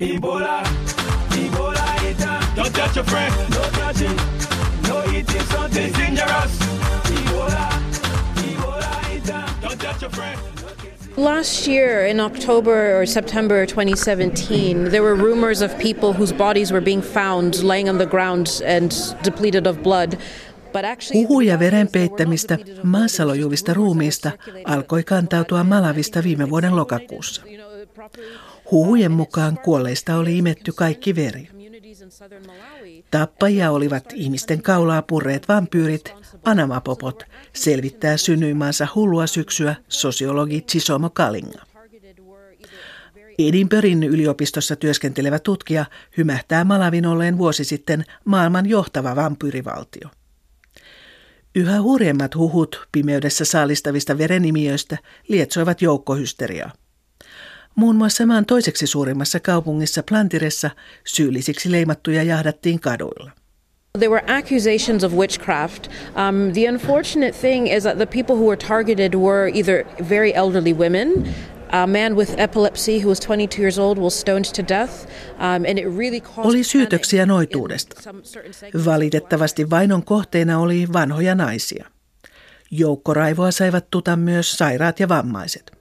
Ebola, Ebola eater. Don't touch your friend, no touching, no eating something dangerous. Ebola, Ebola eater. Don't touch your friend. Last year, in October or September 2017, there were rumors of people whose bodies were being found laying on the ground and depleted of blood. But actually, Huhuja veren peittämistä maassa lojuvista ruumiista alkoi kantautua Malavista viime vuoden lokakuussa. Huhujen mukaan kuolleista oli imetty kaikki veri. Tappajia olivat ihmisten kaulaa purreet vampyyrit, anamapopot, selvittää synnyimaansa hullua syksyä sosiologi Chisomo Kalinga. Edinburghin yliopistossa työskentelevä tutkija hymähtää Malavin olleen vuosi sitten maailman johtava vampyyrivaltio. Yhä hurjemmat huhut pimeydessä saalistavista verenimiöistä lietsoivat joukkohysteriaa. Muun muassa maan toiseksi suurimmassa kaupungissa Plantiressa syyllisiksi leimattuja jahdattiin kaduilla. There were accusations of witchcraft. Um, the unfortunate thing is that the people who were targeted were either very elderly women. A man with epilepsy who was 22 years old was stoned to death, um, and it really caused Oli syytöksiä noituudesta. Valitettavasti vainon kohteena oli vanhoja naisia. Joukkoraivoa saivat tuta myös sairaat ja vammaiset.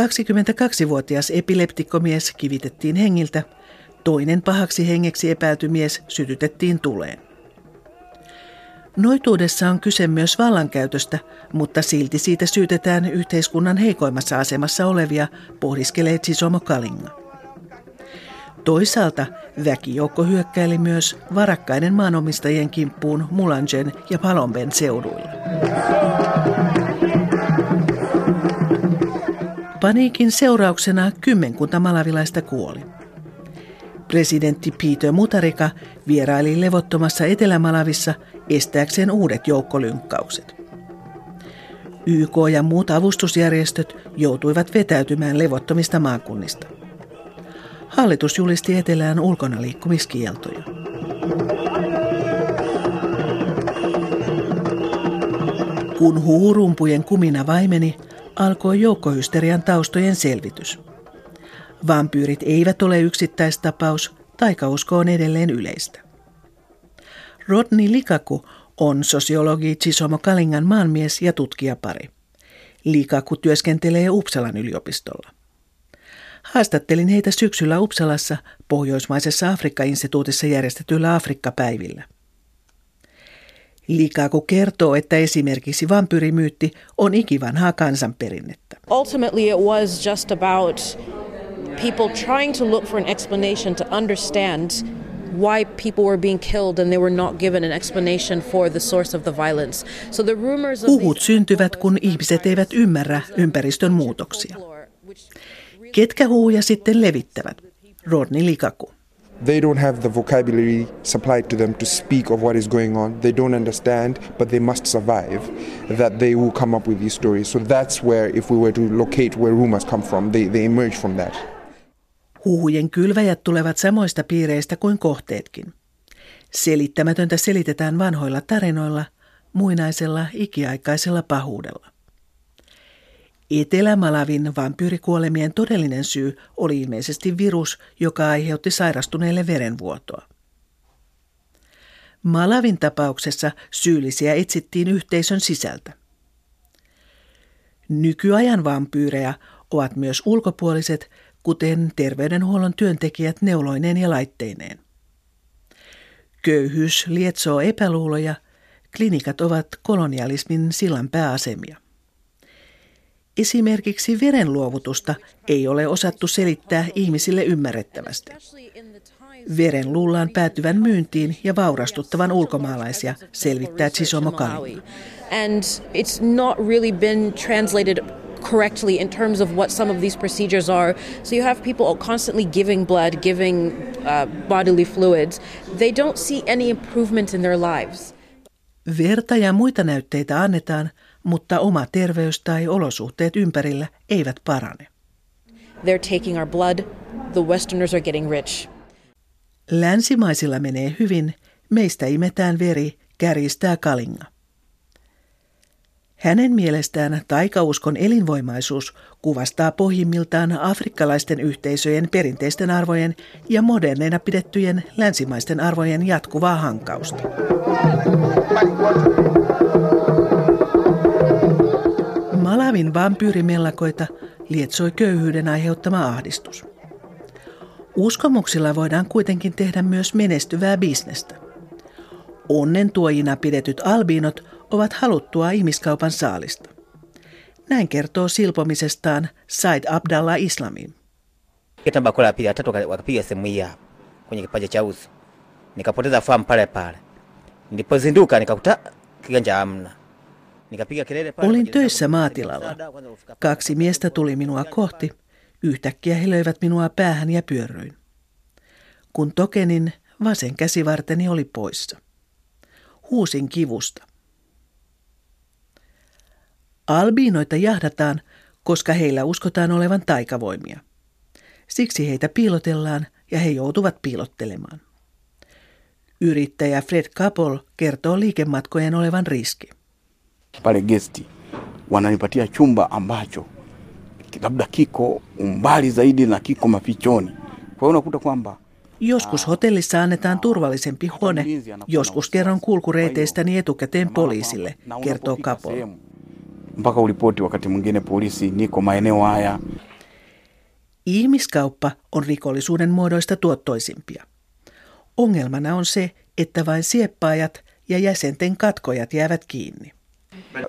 22-vuotias epileptikkomies kivitettiin hengiltä, toinen pahaksi hengeksi epäilty mies sytytettiin tuleen. Noituudessa on kyse myös vallankäytöstä, mutta silti siitä syytetään yhteiskunnan heikoimmassa asemassa olevia, pohdiskelee Chisomo Kalinga. Toisaalta väkijoukko hyökkäili myös varakkaiden maanomistajien kimppuun Mulangen ja Palomben seuduilla. Paniikin seurauksena kymmenkunta malavilaista kuoli. Presidentti Peter Mutarika vieraili levottomassa Etelä-Malavissa estääkseen uudet joukkolynkkaukset. YK ja muut avustusjärjestöt joutuivat vetäytymään levottomista maakunnista. Hallitus julisti etelään ulkonaliikkumiskieltoja. Kun huurumpujen kumina vaimeni, alkoi joukkohysterian taustojen selvitys. Vampyyrit eivät ole yksittäistapaus, taikausko on edelleen yleistä. Rodney Likaku on sosiologi Chisomo Kalingan maanmies ja tutkijapari. Likaku työskentelee Uppsalan yliopistolla. Haastattelin heitä syksyllä Uppsalassa Pohjoismaisessa Afrikka-instituutissa järjestetyillä Afrikka-päivillä. Likaku kertoo, että esimerkiksi vampyrimyytti on ikivanhaa kansanperinnettä. Ultimately, it was just about people trying to look for an explanation to understand why people were being killed and they were not given an explanation for the source of the violence. So the rumors of Huhut these syntyvät, kun ihmiset eivät ymmärrä ympäristön muutoksia. Ketkä huhuja sitten levittävät? Rodney Likaku. They don't have the vocabulary supplied to them to speak of what is going on. They don't understand, but they must survive. That they will come up with these stories. So that's where, if we were to locate where rumors come from, they, they emerge from that. Huhujen kylväjät tulevat samoista piireistä kuin kohteetkin. Selittämätöntä selitetään vanhoilla tarinoilla, muinaisella ikiaikaisella pahuudella. Etelä-Malavin vampyyrikuolemien todellinen syy oli ilmeisesti virus, joka aiheutti sairastuneille verenvuotoa. Malavin tapauksessa syyllisiä etsittiin yhteisön sisältä. Nykyajan vampyyrejä ovat myös ulkopuoliset, kuten terveydenhuollon työntekijät neuloineen ja laitteineen. Köyhyys lietsoo epäluuloja, klinikat ovat kolonialismin sillan pääasemia. Esimerkiksi verenluovutusta ei ole osattu selittää ihmisille ymmärrettävästi. Veren luullaan päätyvän myyntiin ja vaurastuttavan ulkomaalaisia, selvittää Chisomo Kali. And it's not really been translated correctly in terms of what some of these procedures are. So you have people constantly giving blood, giving uh, bodily fluids. They don't see any improvement in their lives. Verta ja muita näytteitä annetaan, mutta oma terveys tai olosuhteet ympärillä eivät parane. They're taking our blood. The Westerners are getting rich. Länsimaisilla menee hyvin, meistä imetään veri, kärjistää kalinga. Hänen mielestään taikauskon elinvoimaisuus kuvastaa pohjimmiltaan afrikkalaisten yhteisöjen perinteisten arvojen ja moderneina pidettyjen länsimaisten arvojen jatkuvaa hankausta. Malavin vampyyrimellakoita lietsoi köyhyyden aiheuttama ahdistus. Uskomuksilla voidaan kuitenkin tehdä myös menestyvää bisnestä. Onnen tuojina pidetyt albiinot ovat haluttua ihmiskaupan saalista. Näin kertoo silpomisestaan Said Abdallah hapa kwenye nikapoteza fahamu pale pale. Nikakuta kiganja. Olin töissä maatilalla. Kaksi miestä tuli minua kohti. Yhtäkkiä he löivät minua päähän ja pyörryin. Kun tokenin, vasen käsivarteni oli poissa. Huusin kivusta. Albiinoita jahdataan, koska heillä uskotaan olevan taikavoimia. Siksi heitä piilotellaan ja he joutuvat piilottelemaan. Yrittäjä Fred Kapol kertoo liikematkojen olevan riski. Pale gesti wananipatia chumba ambacho labda kiko umbali zaidi na kiko mafichoni. Kwa hiyo unakuta kwamba Joskus hotellissa annetaan turvallisempi huone, joskus kerron kulkureiteistäni etukäteen poliisille, kertoo sehemu, mpaka ulipoti wakati mwingine polisi, niko maeneo haya. Ihmiskauppa on rikollisuuden muodoista tuottoisimpia. Ongelmana on se, että vain sieppaajat ja jäsenten katkojat jäävät kiinni.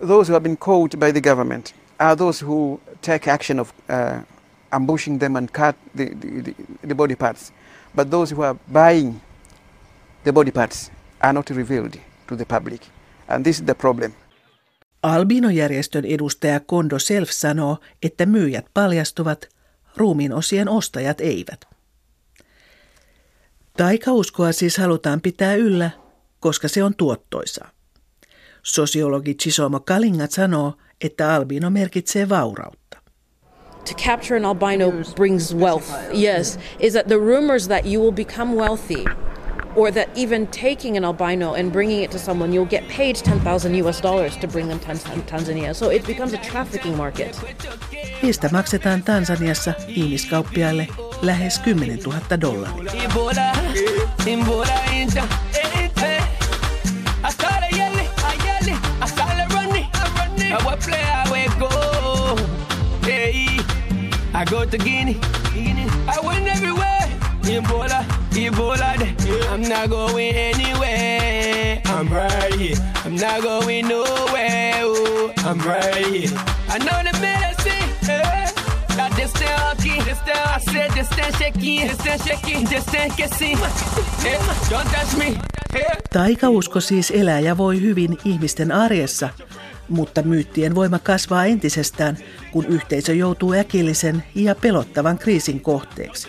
Those who have been caught by the government are those who take action of uh, ambushing them and cut the, the, the, body parts. But those who are buying the body parts are not revealed to the public. And this is the problem. Albinojärjestön edustaja Kondo Self sanoo, että myyjät paljastuvat, ruumiin osien ostajat eivät. Taikauskoa siis halutaan pitää yllä, koska se on tuottoisaa. Sosiologi Chisomo Kalingat sanoo, että albino merkitsee vaurautta. To capture an albino brings wealth. Yes, is that the rumors that you will become wealthy, or that even taking an albino and bringing it to someone, you'll get paid ten thousand U.S. dollars to bring them to Tan- Tanzania. So it becomes a trafficking market. Niistä maksetaan Tansaniassa ihmiskauppiaille lähes 10 000 dollaria. I running. I what play I will go. Hey, I go to Guinea. I went everywhere. Ebola, Ebola. I'm not going anywhere. I'm right here. I'm not going nowhere. Oh, I'm right here. I know the medicine. eh. I said this stand kissing. Hey, don't touch me. Hey. Taikausko siis elää ja voi hyvin ihmisten arjessa, mutta myyttien voima kasvaa entisestään, kun yhteisö joutuu äkillisen ja pelottavan kriisin kohteeksi.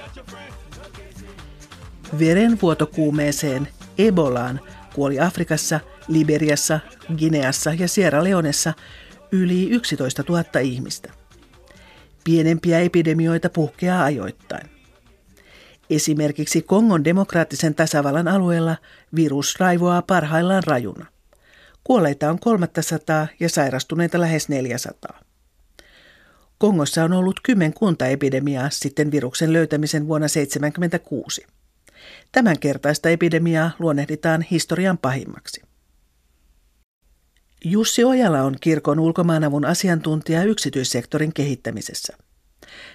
Verenvuotokuumeeseen Ebolaan kuoli Afrikassa, Liberiassa, Gineassa ja Sierra Leonessa yli 11 000 ihmistä. Pienempiä epidemioita puhkeaa ajoittain. Esimerkiksi Kongon demokraattisen tasavallan alueella virus raivoaa parhaillaan rajuna. Kuolleita on 300 ja sairastuneita lähes 400. Kongossa on ollut kymmenkunta epidemiaa sitten viruksen löytämisen vuonna 1976. Tämänkertaista epidemiaa luonnehditaan historian pahimmaksi. Jussi Ojala on kirkon ulkomaanavun asiantuntija yksityissektorin kehittämisessä.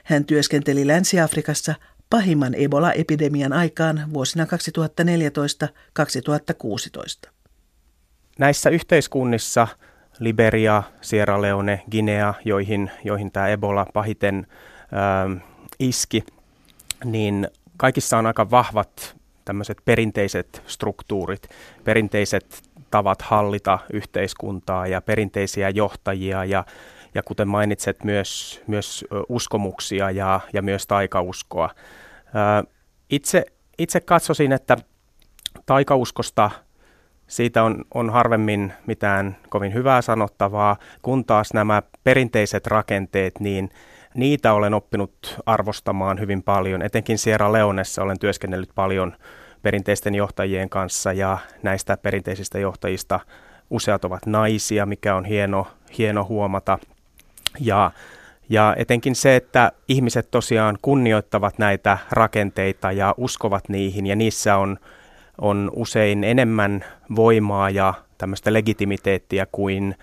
Hän työskenteli Länsi-Afrikassa pahimman Ebola-epidemian aikaan vuosina 2014-2016. Näissä yhteiskunnissa Liberia, Sierra Leone, Guinea, joihin, joihin tämä Ebola pahiten ähm, iski, niin kaikissa on aika vahvat tämmöiset perinteiset struktuurit, perinteiset tavat hallita yhteiskuntaa ja perinteisiä johtajia ja, ja kuten mainitset, myös, myös ö, uskomuksia ja, ja myös taikauskoa. Ö, Itse, itse katsoisin, että taikauskosta siitä on, on harvemmin mitään kovin hyvää sanottavaa, kun taas nämä perinteiset rakenteet, niin niitä olen oppinut arvostamaan hyvin paljon. Etenkin Sierra Leonessa olen työskennellyt paljon perinteisten johtajien kanssa ja näistä perinteisistä johtajista useat ovat naisia, mikä on hieno, hieno huomata. Ja, ja etenkin se, että ihmiset tosiaan kunnioittavat näitä rakenteita ja uskovat niihin ja niissä on, on usein enemmän voimaa ja tämmöistä legitimiteettiä kuin,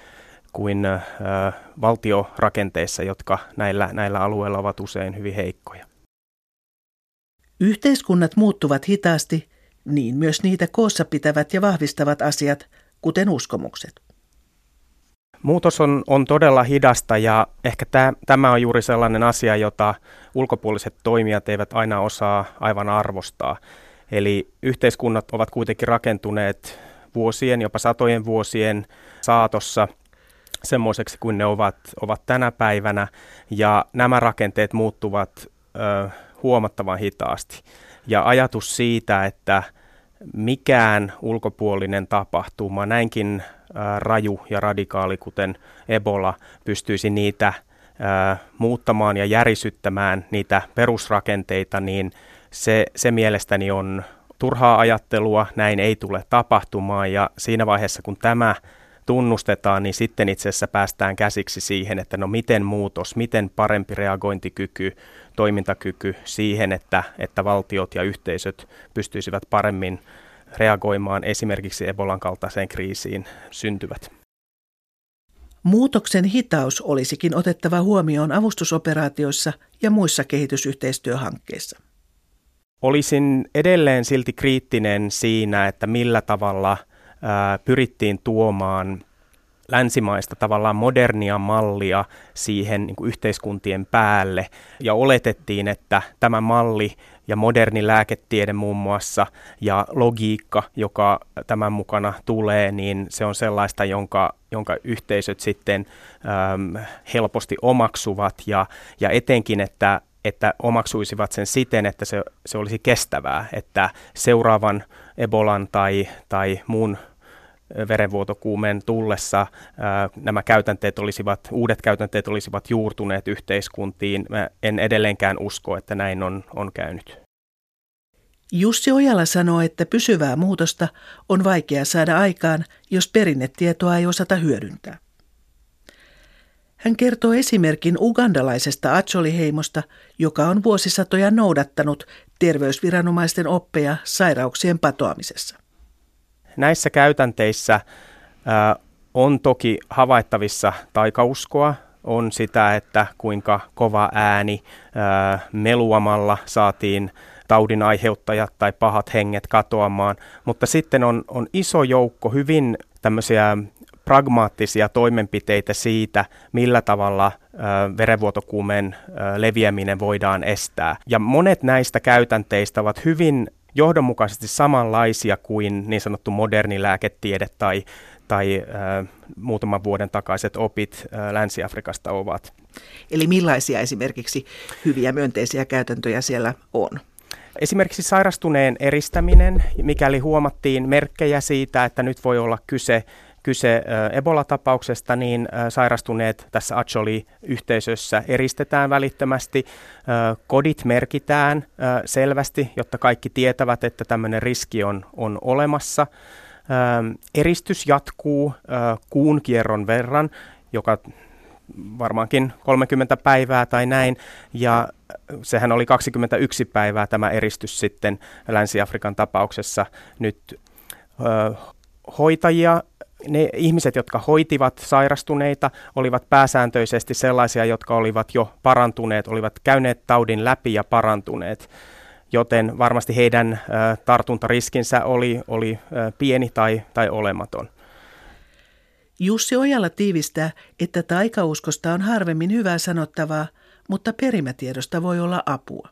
kuin ö, valtiorakenteissa, jotka näillä, näillä alueilla ovat usein hyvin heikkoja. Yhteiskunnat muuttuvat hitaasti, niin myös niitä koossa pitävät ja vahvistavat asiat, kuten uskomukset. Muutos on, on todella hidasta ja ehkä tämä, tämä on juuri sellainen asia, jota ulkopuoliset toimijat eivät aina osaa aivan arvostaa. Eli yhteiskunnat ovat kuitenkin rakentuneet vuosien, jopa satojen vuosien saatossa semmoiseksi kuin ne ovat, ovat tänä päivänä ja nämä rakenteet muuttuvat ö, huomattavan hitaasti. Ja ajatus siitä, että mikään ulkopuolinen tapahtuma, näinkin raju ja radikaali, kuten Ebola, pystyisi niitä muuttamaan ja järisyttämään niitä perusrakenteita, niin se, se mielestäni on turhaa ajattelua, näin ei tule tapahtumaan ja siinä vaiheessa kun tämä tunnustetaan, niin sitten itse asiassa päästään käsiksi siihen, että no miten muutos, miten parempi reagointikyky, toimintakyky siihen, että, että valtiot ja yhteisöt pystyisivät paremmin reagoimaan esimerkiksi Ebolan kaltaiseen kriisiin syntyvät. Muutoksen hitaus olisikin otettava huomioon avustusoperaatioissa ja muissa kehitysyhteistyöhankkeissa. Olisin edelleen silti kriittinen siinä, että millä tavalla ää, pyrittiin tuomaan länsimaista tavallaan modernia mallia siihen niin kuin yhteiskuntien päälle. Ja oletettiin, että tämä malli ja moderni lääketiede muun muassa ja logiikka, joka tämän mukana tulee, niin se on sellaista, jonka, jonka yhteisöt sitten äm, helposti omaksuvat. Ja, ja etenkin, että että omaksuisivat sen siten, että se, se olisi kestävää, että seuraavan Ebolan tai, tai muun verenvuotokuumeen tullessa ää, nämä käytänteet olisivat, uudet käytänteet olisivat juurtuneet yhteiskuntiin. Mä en edelleenkään usko, että näin on, on käynyt. Jussi Ojala sanoo, että pysyvää muutosta on vaikea saada aikaan, jos perinnetietoa ei osata hyödyntää. Hän kertoo esimerkin ugandalaisesta Acholi-heimosta, joka on vuosisatoja noudattanut terveysviranomaisten oppeja sairauksien patoamisessa. Näissä käytänteissä ää, on toki havaittavissa taikauskoa, on sitä, että kuinka kova ääni ää, meluamalla saatiin taudin aiheuttajat tai pahat henget katoamaan, mutta sitten on, on iso joukko hyvin tämmöisiä pragmaattisia toimenpiteitä siitä, millä tavalla verenvuotokuumeen leviäminen voidaan estää. Ja monet näistä käytänteistä ovat hyvin johdonmukaisesti samanlaisia kuin niin sanottu moderni lääketiede tai, tai ö, muutaman vuoden takaiset opit ö, Länsi-Afrikasta ovat. Eli millaisia esimerkiksi hyviä myönteisiä käytäntöjä siellä on? Esimerkiksi sairastuneen eristäminen, mikäli huomattiin merkkejä siitä, että nyt voi olla kyse kyse Ebola-tapauksesta, niin sairastuneet tässä Acholi-yhteisössä eristetään välittömästi. Kodit merkitään selvästi, jotta kaikki tietävät, että tämmöinen riski on, on olemassa. Eristys jatkuu kuun kierron verran, joka varmaankin 30 päivää tai näin, ja sehän oli 21 päivää tämä eristys sitten Länsi-Afrikan tapauksessa. Nyt hoitajia ne ihmiset, jotka hoitivat sairastuneita, olivat pääsääntöisesti sellaisia, jotka olivat jo parantuneet, olivat käyneet taudin läpi ja parantuneet. Joten varmasti heidän tartuntariskinsä oli, oli pieni tai, tai olematon. Jussi Ojala tiivistää, että taikauskosta on harvemmin hyvää sanottavaa, mutta perimätiedosta voi olla apua.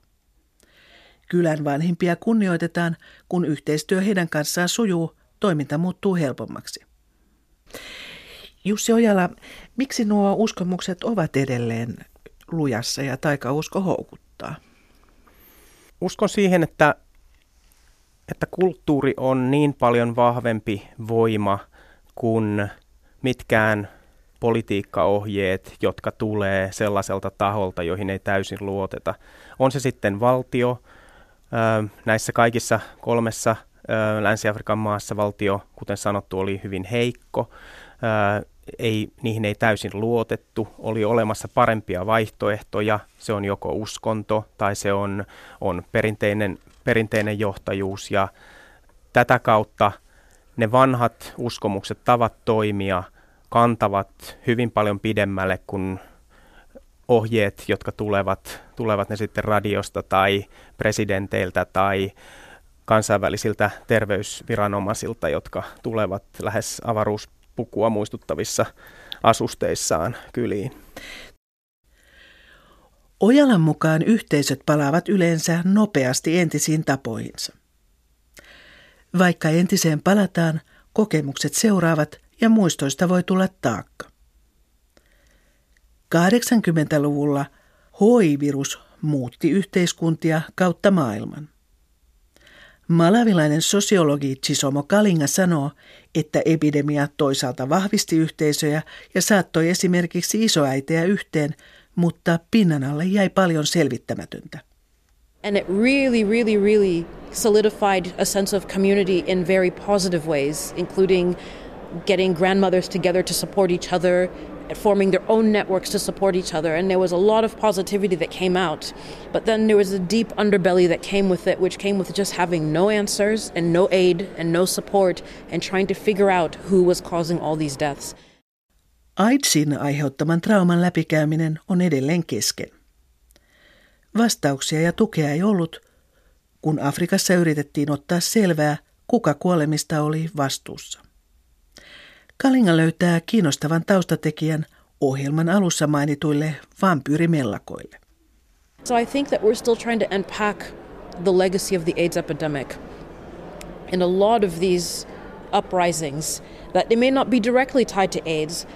Kylän vanhimpia kunnioitetaan, kun yhteistyö heidän kanssaan sujuu, toiminta muuttuu helpommaksi. Jussi Ojala, miksi nuo uskomukset ovat edelleen lujassa ja taikausko houkuttaa? Uskon siihen, että, että kulttuuri on niin paljon vahvempi voima kuin mitkään politiikkaohjeet, jotka tulee sellaiselta taholta, joihin ei täysin luoteta. On se sitten valtio, näissä kaikissa kolmessa Länsi-Afrikan maassa valtio, kuten sanottu, oli hyvin heikko. Ei, niihin ei täysin luotettu, oli olemassa parempia vaihtoehtoja, se on joko uskonto tai se on, on perinteinen, perinteinen johtajuus. Ja tätä kautta ne vanhat uskomukset, tavat toimia kantavat hyvin paljon pidemmälle kuin ohjeet, jotka tulevat, tulevat ne sitten radiosta tai presidenteiltä tai kansainvälisiltä terveysviranomaisilta, jotka tulevat lähes avaruuspukua muistuttavissa asusteissaan kyliin. Ojalan mukaan yhteisöt palaavat yleensä nopeasti entisiin tapoihinsa. Vaikka entiseen palataan, kokemukset seuraavat ja muistoista voi tulla taakka. 80-luvulla HIV-virus muutti yhteiskuntia kautta maailman. Malavilainen sosiologi Chisomo Kalinga sanoo, että epidemia toisaalta vahvisti yhteisöjä ja saattoi esimerkiksi isoäitejä yhteen, mutta pinnan alle jäi paljon selvittämätöntä. And it really, really, really solidified a sense of community in very positive ways, including getting grandmothers together to support each other, forming their own networks to support each other. And there was a lot of positivity that came out. But then there was a deep underbelly that came with it, which came with just having no answers and no aid and no support and trying to figure out who was causing all these deaths. AIDSin aiheuttaman trauman läpikäyminen on edelleen kesken. Vastauksia ja tukea ei ollut, kun Afrikassa yritettiin ottaa selvää, kuka kuolemista oli vastuussa. Kalinga löytää kiinnostavan taustatekijän ohjelman alussa mainituille vampyyrimellakoille. So I think that we're still trying to unpack the legacy of the AIDS epidemic. In a lot of these uprisings, that they may not be directly tied to AIDS,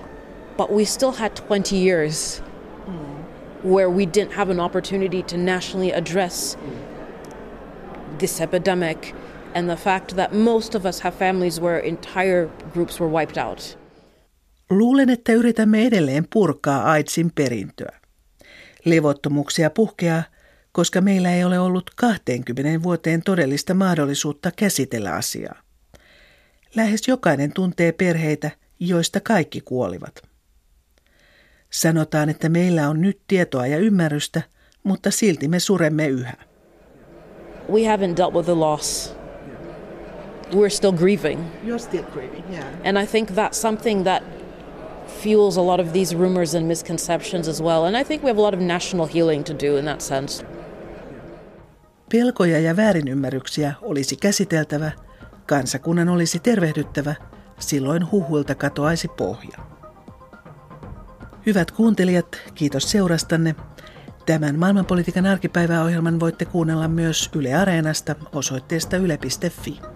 but we still had 20 years where we didn't have an opportunity to nationally address this epidemic and the fact that most of us have families where entire groups were wiped out. Luulen, että yritämme edelleen purkaa AIDSin perintöä. Levottomuuksia puhkeaa, koska meillä ei ole ollut 20 vuoteen todellista mahdollisuutta käsitellä asiaa. Lähes jokainen tuntee perheitä, joista kaikki kuolivat. Sanotaan, että meillä on nyt tietoa ja ymmärrystä, mutta silti me suremme yhä. We haven't dealt with the loss we're still grieving. You're still grieving, yeah. And I think that's something that fuels a lot of these rumors and misconceptions as well. And I think we have a lot of national healing to do in that sense. Pelkoja ja väärinymmärryksiä olisi käsiteltävä, kansakunnan olisi tervehdyttävä, silloin huhuilta katoaisi pohja. Hyvät kuuntelijat, kiitos seurastanne. Tämän maailmanpolitiikan arkipäiväohjelman voitte kuunnella myös Yle Areenasta osoitteesta yle.fi.